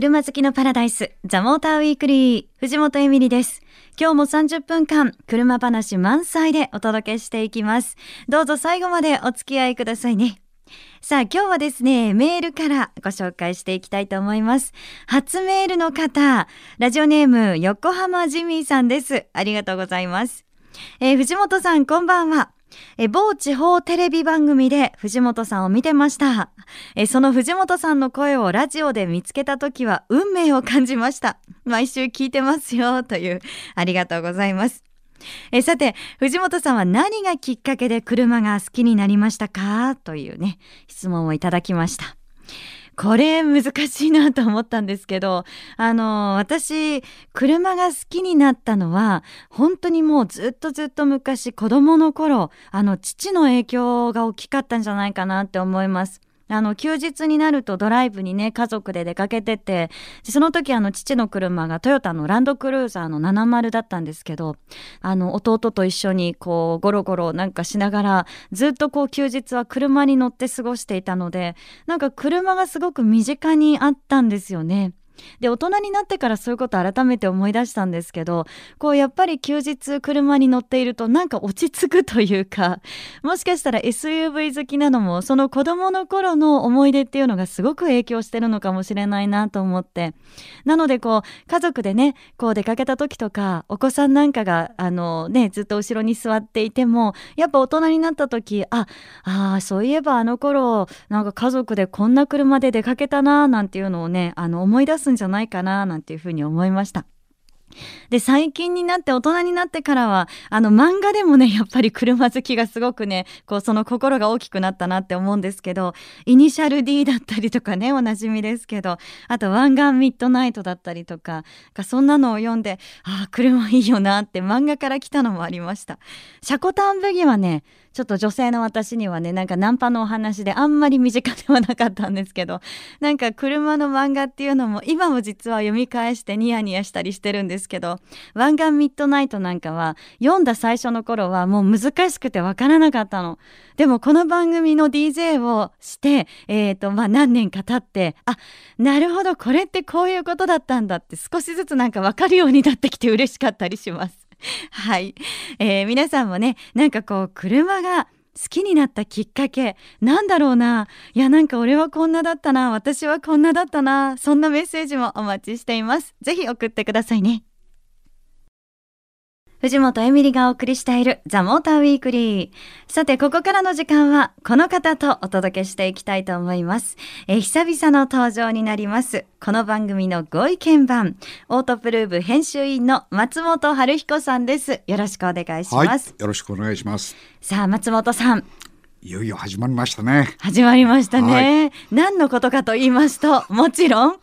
車好きのパラダイス、ザ・モーターウィークリー、藤本エミリです。今日も30分間、車話満載でお届けしていきます。どうぞ最後までお付き合いくださいね。さあ今日はですね、メールからご紹介していきたいと思います。初メールの方、ラジオネーム横浜ジミーさんです。ありがとうございます。えー、藤本さんこんばんは。え某地方テレビ番組で藤本さんを見てました。えその藤本さんの声をラジオで見つけた時は運命を感じました。毎週聞いてますよというありがとうございます。えさて藤本さんは何がきっかけで車が好きになりましたか？というね質問をいただきました。これ難しいなと思ったんですけど、あの、私、車が好きになったのは、本当にもうずっとずっと昔、子供の頃、あの、父の影響が大きかったんじゃないかなって思います。あの、休日になるとドライブにね、家族で出かけてて、その時あの、父の車がトヨタのランドクルーザーの70だったんですけど、あの、弟と一緒にこう、ゴロゴロなんかしながら、ずっとこう、休日は車に乗って過ごしていたので、なんか車がすごく身近にあったんですよね。で大人になってからそういうこと改めて思い出したんですけどこうやっぱり休日車に乗っているとなんか落ち着くというかもしかしたら SUV 好きなのもその子供の頃の思い出っていうのがすごく影響してるのかもしれないなと思って。なのでこう家族でねこう出かけた時とかお子さんなんかがあのねずっと後ろに座っていてもやっぱ大人になった時ああそういえばあの頃なんか家族でこんな車で出かけたななんていうのをねあの思い出すんじゃないかななんていうふうに思いました。で最近になって大人になってからはあの漫画でもね やっぱり車好きがすごくねこうその心が大きくなったなって思うんですけどイニシャル D だったりとかねおなじみですけどあと湾岸ミッドナイトだったりとかそんなのを読んでああ車いいよなって漫画から来たのもありました。シャコタンブギはねちょっと女性の私にはねなんかナンパのお話であんまり身近ではなかったんですけど なんか車の漫画っていうのも今も実は読み返してニヤニヤしたりしてるんですけど「湾岸ミッドナイト」なんかは読んだ最初の頃はもう難しくてわからなかったの。でもこの番組の DJ をして、えーとまあ、何年か経ってあなるほどこれってこういうことだったんだって少しずつなんか分かるようになってきて嬉しかったりします。はい、えー、皆さんもねなんかこう車が好きになったきっかけなんだろうな。いやなんか俺はこんなだったな。私はこんなだったな。そんなメッセージもお待ちしています。ぜひ送ってくださいね。藤本エミリがお送りしているザ・モーターウィークリー。さて、ここからの時間はこの方とお届けしていきたいと思います。え久々の登場になります。この番組のご意見番、オートプルーブ編集員の松本春彦さんです。よろしくお願いします。はい、よろしくお願いします。さあ、松本さん。いよいよ始まりましたね。始まりましたね。はい、何のことかと言いますと、もちろん、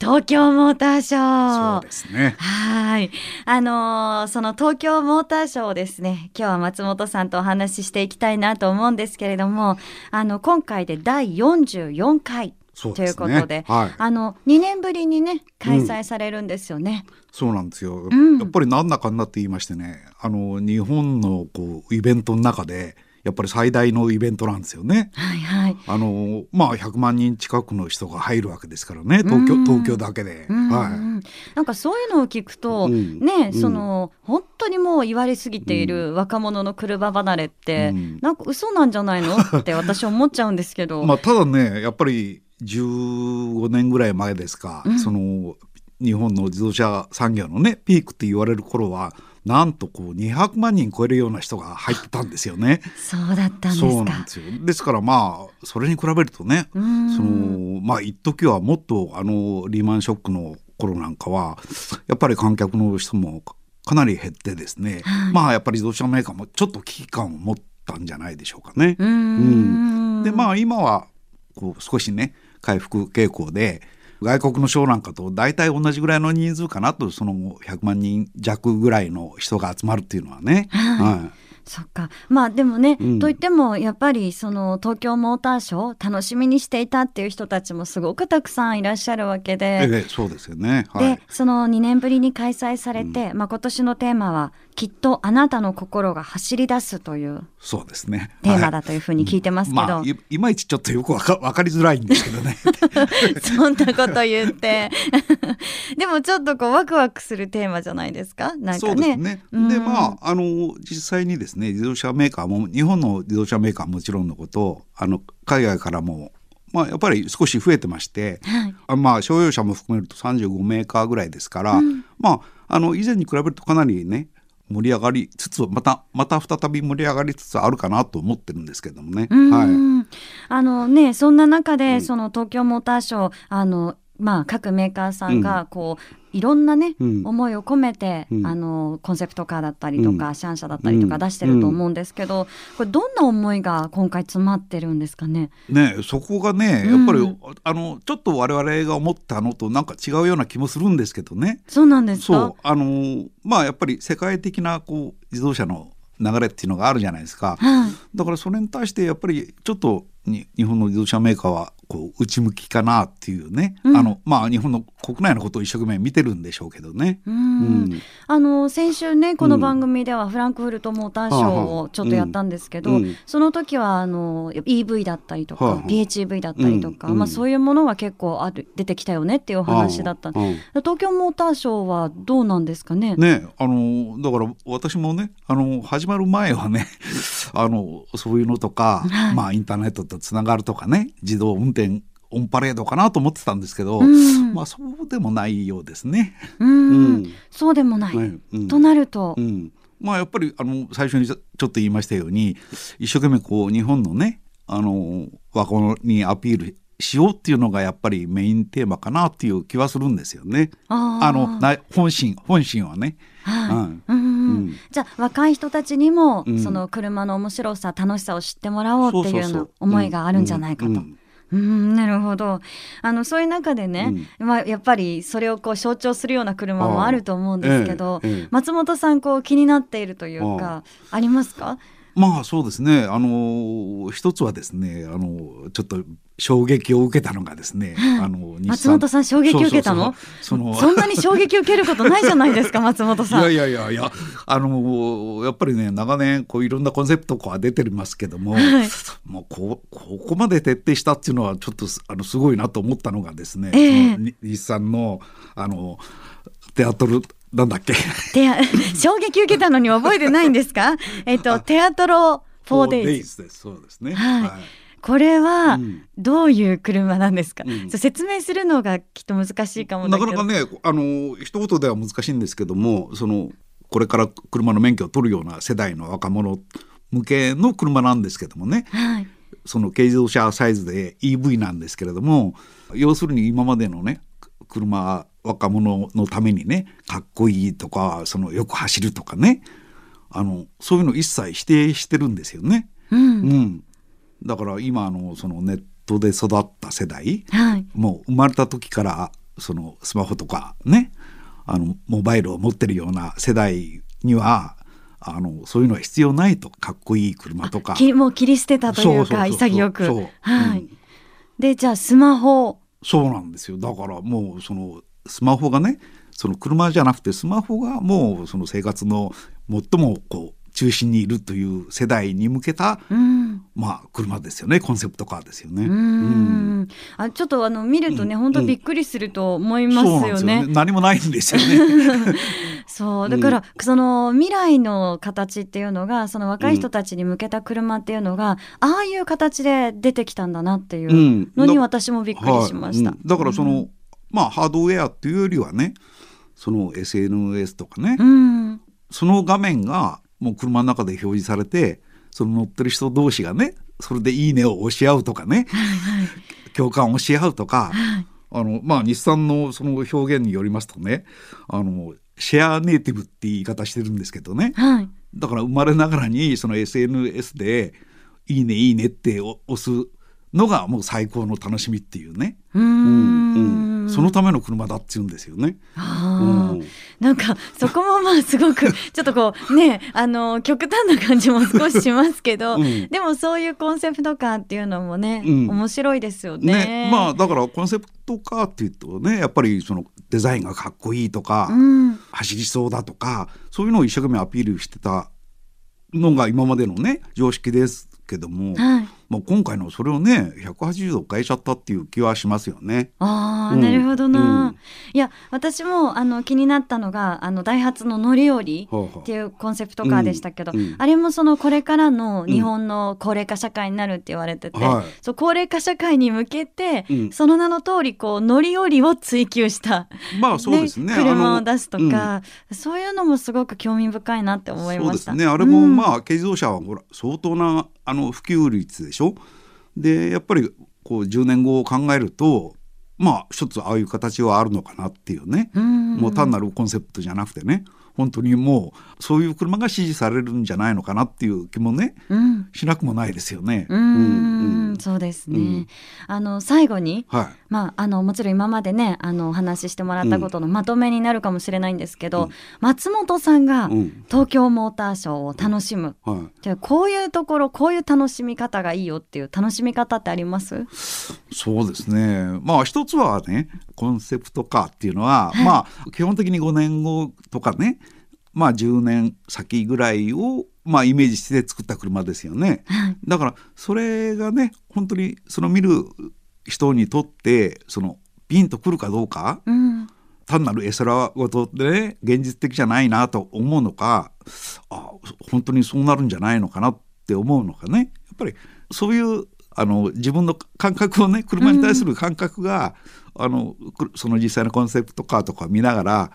東京モーターショー。そうですね。はい。あのー、その東京モーターショーをですね、今日は松本さんとお話ししていきたいなと思うんですけれども、あの、今回で第44回。ということで、はい、あの2年ぶりにね開催されるんですよね。うん、そうなんですよ、うん、やっぱり何だかんだって言いましてねあの日本のこうイベントの中でやっぱり最大のイベントなんですよね。はいはい。あのまあ100万人近くの人が入るわけですからね東京東京だけで。はい。なんかそういうのを聞くと、うん、ね、その本当にもう言われすぎている若者の車離れって、うん、なんか嘘なんじゃないの？って私思っちゃうんですけど。まあただねやっぱり15年ぐらい前ですか、うん、その日本の自動車産業のねピークって言われる頃はなんとこう200万人超えるような人が入ってたんですよね。そうだったんですそうなんですよ。ですからまあそれに比べるとね、そのまあ一時はもっとあのリーマンショックの頃なんかはやっぱり観客の人もかなり減ってですね、はい、まあやっぱり自動車メーカーもちょっと危機感を持ったんじゃないでしょうかね。うん、でまあ今はこう少しね回復傾向で外国のショーなんかと大体同じぐらいの人数かなとその100万人弱ぐらいの人が集まるっていうのはね。はい、はいそっかまあでもね、うんといってもやっぱりその東京モーターショー楽しみにしていたっていう人たちもすごくたくさんいらっしゃるわけで。ええそうですよね。はいで。その2年ぶりに開催されて、まあ、今年のテーマは「きっとあなたの心が走り出す」というそうですね。テーマはいだというふうに聞いてますけど、まあ、いいまいちちょっとよくわかわかりづらいんですけどね。そんなこと言って でもちょっとこうワクワクするテーマじゃないですか？なんそかね。うですね。うんでまああの実際にですね自動車メーカーも日本の自動車メーカーはもちろんのことあの海外からもまあやっぱり少し増えてまして、はいあまあ商用車も含めると35メーカーぐらいですから、まああの以前に比べるとかなりね盛り上がりつつまたまた再び盛り上がりつつあるかなと思ってるんですけどもね。うんはい。あのねそんな中で、その東京モーターショーあのまあ各メーカーさんがこう、いろんなね、うん思いを込めて、うんあのコンセプトカーだったりとか、うんシャン車だったりとか出してると思うんですけど、これどんな思いが今回詰まってるんですかね？ねそこがねうんやっぱり、あのちょっと我々が思ったのとなんか違うような気もするんですけどね。そうなんですか？そう。あのまあやっぱり世界的なこう自動車の流れっていうのがあるじゃないですか。はい。だからそれに対してやっぱりちょっとに日本の自動車メーカーはこう内向きかなっていうね、うん。あのまあ日本の国内のことを一生懸命見てるんでしょうけどね。ううん。んあの先週ねこの番組ではフランクフルトモーターショーをちょっとやったんですけど、うん。うん。その時はあの EV だったりとか、PHEV だったりとか、まあ、そういうものは結構ある出てきたよねっていうお話だった、東京モーターショーはどうなんですかね？ねあのだから私もねあの始まる前はね あのそういうのとか、はい。まあインターネットとつながるとかね自動運転オンパレードかなと思ってたんですけど、うん。まあそうでもないようですね。うん。うん。そうでもない、はいうん。となると、うん、まあやっぱりあの最初にちょっと言いましたように一生懸命こう日本のねあの若者にアピールしようっていうのがやっぱりメインテーマかなっていう気はするんですよね。あのな本心本心はね。じゃあ若い人たちにも、うん。その車の面白さ楽しさを知ってもらおうっていうような思いがあるんじゃないかと。ううんんなるほど。あのそういう中でね、まあ、やっぱりそれをこう象徴するような車もあると思うんですけど、ええええ。松本さんこう気になっているというかありますか？まあそうですね。あの一つはですねあのちょっと衝撃を受けたのがですね、あの松本さん衝撃を受けたの？そんなに衝撃を受けることないじゃないですか松本さん。いやいやいやいやあのやっぱりね長年こういろんなコンセプトが出てますけども、はい。もうこうここまで徹底したっていうのはちょっとすあのすごいなと思ったのがですね、ええ。そのに日産のあのテアトルなんだっけ？衝撃受けたのに覚えてないんですか？えっとテアトロ 4days です。そうですね。はいこれはうん。どういう車なんですか、うん。説明するのがきっと難しいかもなかなかねあの一言では難しいんですけどもそのこれから車の免許を取るような世代の若者向けの車なんですけどもね。はい。その軽自動車サイズで EV なんですけれども要するに今までのね車若者のためにねかっこいいとかそのよく走るとかね。あのそういうの一切否定してるんですよね。うん。うん、だから今あのそのネットで育った世代はい。もう生まれた時からそのスマホとかねあのモバイルを持ってるような世代にはあのそういうのは必要ないとかっこいい車とか。きもう切り捨てたというか潔く。そう。はい、うん。でじゃあスマホ。そうなんですよ。だからもうそのスマホがねその車じゃなくてスマホがもうその生活の最もこう中心にいるという世代に向けた、うん。まあ車ですよね。コンセプトカーですよね。うーん。あちょっとあの見るとね、うん。本当びっくりすると思いますそうなんですよよね。ね何もないんですよね。そう。だから、その未来の形っていうのがその若い人たちに向けた車っていうのが、ああいう形で出てきたんだなっていううん。のにだ私もびっくりしました。だからその、まあハードウェアっていうよりはねその SNS とかね、うん。その画面がもう車の中で表示されてその乗ってる人同士がねそれで「いいね」を押し合うとかね共感をし合うとか、あのまあ日産のその表現によりますとねあのシェアネイティブって言い方してるんですけどねはい。だから生まれながらにその SNS で「いいねいいね」って押すのがもう最高の楽しみっていうね。うーんそのための車だって言うんですよね。なんかそこもまあすごく ちょっとこうねあの極端な感じも少ししますけど、うん、でもそういうコンセプトカーっていうのもね、うん、面白いですよね。ねまあだからコンセプトカーっていうとねやっぱりそのデザインがかっこいいとか、走りそうだとかそういうのを一生懸命アピールしてたのが今までのね常識ですけども、はい、まあ、今回のそれをね180度変えちゃったっていう気はしますよね。ああ、うん、なるほどな、うん、いや私もあの気になったのがあのダイハツの乗り降りっていうコンセプトカーでしたけど、うん、あれもそのこれからの日本の高齢化社会になるって言われてて、はい、そう高齢化社会に向けて、その名の通りこう乗り降りを追求した、まあそうですね、ね、車を出すとか、そういうのもすごく興味深いなって思いました。そうですね。あれもまあ軽自動車はほら相当なあの普及率でしょ？でやっぱりこう10年後を考えるとまあ一つああいう形はあるのかなっていうね。もう単なるコンセプトじゃなくてね。本当にもうそういう車が支持されるんじゃないのかなっていう気もね、うん、しなくもないですよね。うん、うん、そうですね。うん、あの最後に、はい、まああのもちろん今までねあのお話ししてもらったことのまとめになるかもしれないんですけど、うん、松本さんが東京モーターショーを楽しむ、はい、じゃこういうところこういう楽しみ方がいいよっていう楽しみ方ってあります？そうですね。まあ一つはねコンセプトカーっていうのは、はい、まあ基本的に5年後とかねまあ10年先ぐらいをまあイメージして作った車ですよね。だからそれがね本当にその見る人にとってそのピンとくるかどうか、うん、単なる絵空事でね現実的じゃないなと思うのかあ本当にそうなるんじゃないのかなって思うのかね。やっぱりそういうあの自分の感覚をね車に対する感覚が、うん、あのその実際のコンセプトカーとか見ながら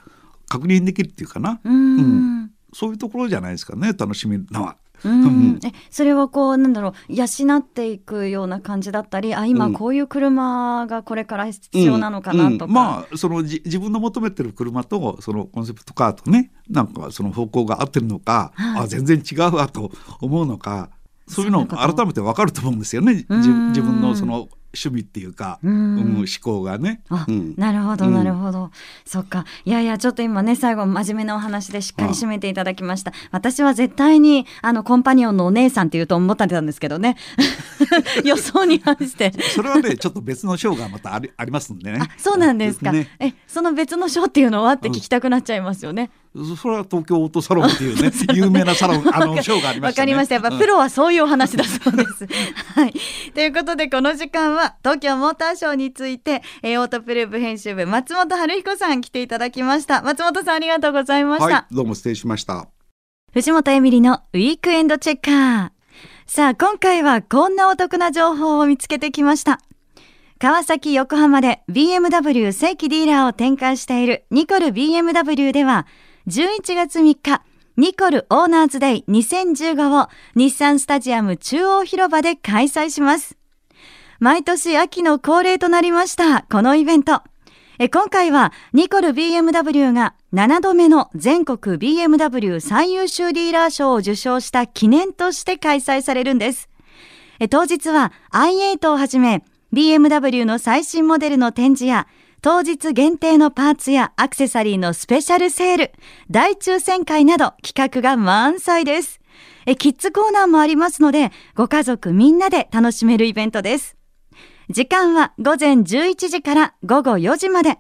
確認できるっていうかな、うん、うん、そういうところじゃないですかね楽しみのは。うん、えそれはこうなんだろう養っていくような感じだったりあ今こういう車がこれから必要なのかなとか、まあそのじ自分の求めてる車とそのコンセプトカーとねなんかその方向が合ってるのか、はい、あ全然違うわと思うのかそういうの改めて分かると思うんですよね。自分のその趣味っていうか、うん、思考がね。うん、なるほどなるほど、うん、そっか。いやいやちょっと今ね最後真面目なお話でしっかり締めていただきました。私は絶対にあのコンパニオンのお姉さんっていうと思ってたんですけどね。予想に反して。それはねちょっと別の賞がまたありありますんでね。そうなんですか、ね、えその別の賞っていうのは？って聞きたくなっちゃいますよね、それは東京オートサロンっていうね 有名なサロンあのショーがありました、ね、わかりました。やっぱプロはそういうお話だそうです。はい、ということでこの時間は東京モーターショーについて、えー、オートプルーブ編集部松本春彦さん来ていただきました。松本さんありがとうございました、はい、どうも失礼しました。藤本エミリのウィークエンドチェッカー。さあ今回はこんなお得な情報を見つけてきました。川崎横浜で BMW 正規ディーラーを展開しているニコル BMW では11月3日、ニコルオーナーズデイ2015を日産スタジアム中央広場で開催します。毎年秋の恒例となりました、このイベント。今回はニコル BMW が7度目の全国 BMW 最優秀ディーラー賞を受賞した記念として開催されるんです。当日は i8 をはじめ BMW の最新モデルの展示や当日限定のパーツやアクセサリーのスペシャルセール、大抽選会など企画が満載です。えキッズコーナーもありますので、ご家族みんなで楽しめるイベントです。時間は午前11時から午後4時まで。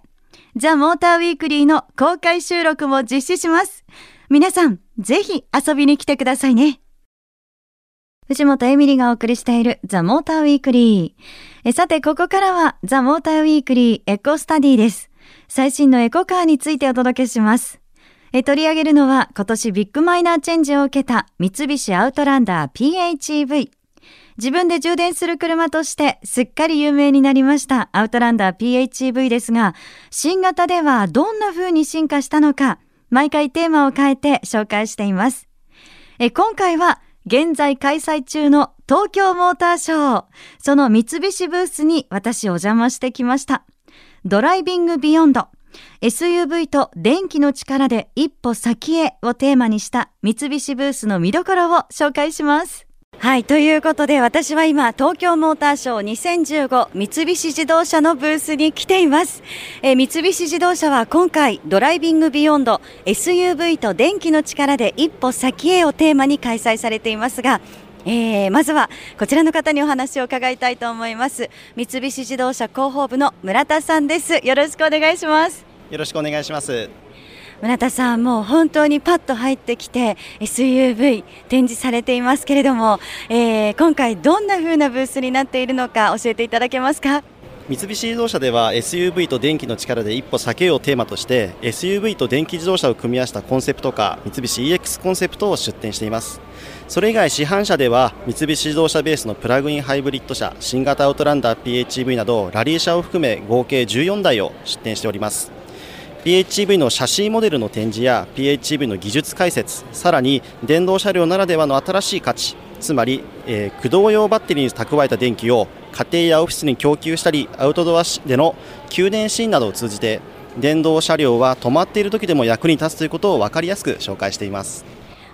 ザ・モーターウィークリーの公開収録も実施します。皆さん、ぜひ遊びに来てくださいね。藤本エミリがお送りしているザ・モーターウィークリー。さて、ここからはザ・モーターウィークリーエコスタディです。最新のエコカーについてお届けします。え取り上げるのは今年ビッグマイナーチェンジを受けた三菱アウトランダー PHEV。自分で充電する車としてすっかり有名になりましたアウトランダー PHEV ですが、新型ではどんな風に進化したのか、毎回テーマを変えて紹介しています。え今回は現在開催中の東京モーターショー。その三菱ブースに私お邪魔してきました。ドライビングビヨンド。SUV と電気の力で一歩先へをテーマにした三菱ブースの見どころを紹介します。はいということで私は今東京モーターショー2015三菱自動車のブースに来ています、えー、三菱自動車は今回ドライビングビヨンド SUV と電気の力で一歩先へをテーマに開催されていますがえー、まずはこちらの方にお話を伺いたいと思います。三菱自動車広報部の村田さんです。よろしくお願いします。よろしくお願いします。村田さん、もう本当にパッと入ってきて SUV 展示されていますけれども、えー、今回どんな風なブースになっているのか教えていただけますか？三菱自動車では SUV と電気の力で一歩先をテーマとして SUV と電気自動車を組み合わせたコンセプトカー三菱 EX コンセプトを出展しています。それ以外市販車では三菱自動車ベースのプラグインハイブリッド車新型アウトランダー PHEV などラリー車を含め合計14台を出展しております。PHEV のシャシーモデルの展示や PHEV の技術解説さらに電動車両ならではの新しい価値つまり、えー、駆動用バッテリーに蓄えた電気を家庭やオフィスに供給したりアウトドアでの給電シーンなどを通じて電動車両は止まっている時でも役に立つということを分かりやすく紹介しています。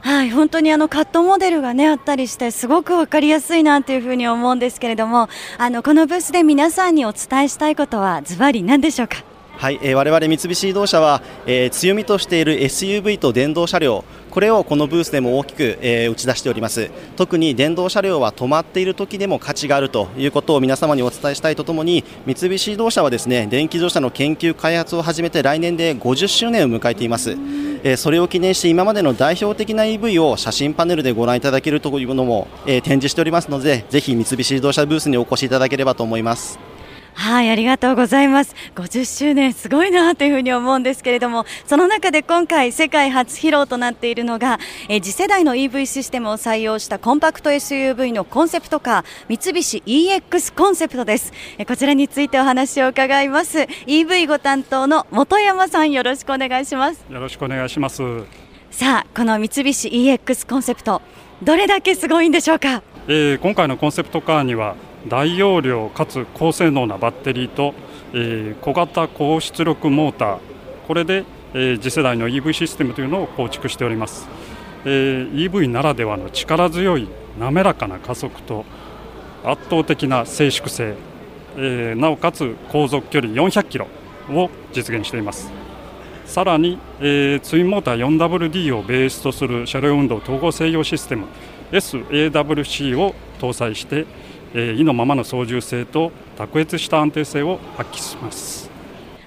はい、本当にあのカットモデルがねあったりしてすごくわかりやすいなというふうに思うんですけれどもあのこのブースで皆さんにお伝えしたいことはズバリ何でしょうか？はい、えー、我々三菱自動車は、えー、強みとしている SUV と電動車両これをこのブースでも大きく、えー、打ち出しております。特に電動車両は止まっている時でも価値があるということを皆様にお伝えしたいとともに三菱自動車はですね電気自動車の研究開発を始めて来年で50周年を迎えています、え、それを記念して今までの代表的な EV を写真パネルでご覧いただけるというのも、え、展示しておりますのでぜひ三菱自動車ブースにお越しいただければと思います。はいありがとうございます。50周年すごいなというふうに思うんですけれどもその中で今回世界初披露となっているのが、え次世代の EV システムを採用したコンパクト SUV のコンセプトカー三菱 EX コンセプトです、えこちらについてお話を伺います。EV ご担当の本山さんよろしくお願いします。よろしくお願いします。さあこの三菱 EX コンセプトどれだけすごいんでしょうか、えー、今回のコンセプトカーには大容量かつ高性能なバッテリーと、えー、小型高出力モーター。これで、えー、次世代の EV システムというのを構築しております、えー、EV ならではの力強い滑らかな加速と圧倒的な静粛性、えー、なおかつ航続距離400キロを実現しています。さらに、えー、ツインモーター 4WD をベースとする車両運動統合制御システム。SAWC を搭載してえー、意のままの操縦性と卓越した安定性を発揮します。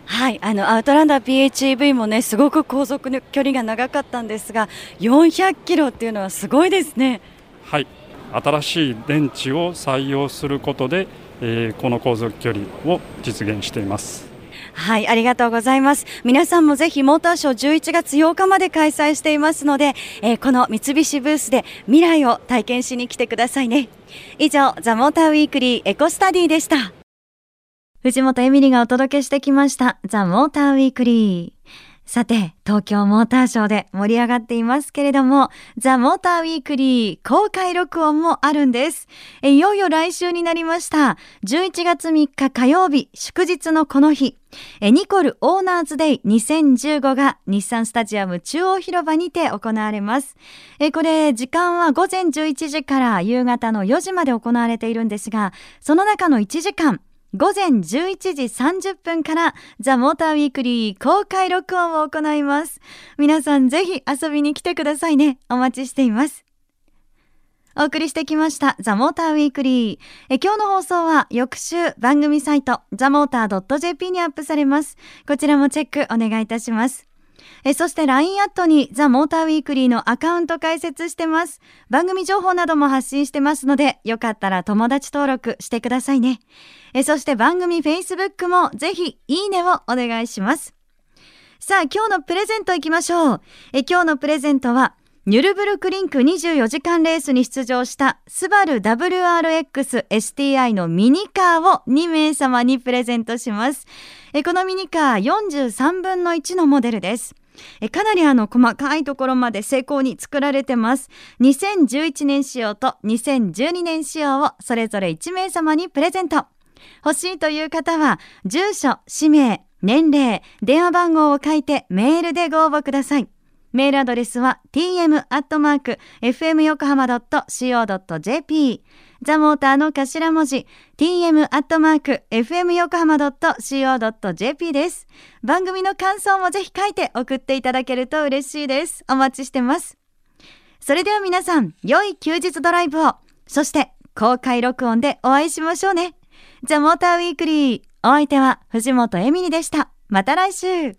はい、あのアウトランダー PHEV もねすごく航続の距離が長かったんですが400キロっていうのはすごいですね。はい、新しい電池を採用することで、えー、この航続距離を実現しています。はい、ありがとうございます。皆さんもぜひモーターショー11月8日まで開催していますので、えー、この三菱ブースで未来を体験しに来てくださいね。以上、ザ・モーターウィークリーエコスタディでした。藤本エミリがお届けしてきました、ザ・モーターウィークリー。さて、東京モーターショーで盛り上がっていますけれども、ザ・モーターウィークリー公開録音もあるんです。いよいよ来週になりました。11月3日火曜日、祝日のこの日、ニコルオーナーズデイ2015が日産スタジアム中央広場にて行われます。これ、時間は午前11時から夕方の4時まで行われているんですが、その中の1時間、午前11時30分からザ・モーターウィークリー公開録音を行います。皆さんぜひ遊びに来てくださいね。お待ちしています。お送りしてきましたザ・モーターウィークリー。え今日の放送は翌週番組サイトザ・モーター .jp にアップされます。こちらもチェックお願いいたします。えそして LINE アットにザ・モーターウィークリーのアカウント開設してます。番組情報なども発信してますので、よかったら友達登録してくださいね。えそして番組 Facebook もぜひいいねをお願いします。さあ、今日のプレゼントいきましょう。え今日のプレゼントは、ニュルブルクリンク24時間レースに出場したスバル WRX STI のミニカーを2名様にプレゼントします。このミニカー43分の1のモデルです。かなりあの細かいところまで成功に作られてます。2011年仕様と2012年仕様をそれぞれ1名様にプレゼント。欲しいという方は、住所、氏名、年齢、電話番号を書いてメールでご応募ください。メールアドレスは tm.fmyokohama.co.jp ザモーターの頭文字 tm.fmyokohama.co.jp です。番組の感想もぜひ書いて送っていただけると嬉しいです。お待ちしてます。それでは皆さん、良い休日ドライブを、そして公開録音でお会いしましょうね。ザ・モーターウィークリー。お相手は藤本エミリでした。また来週。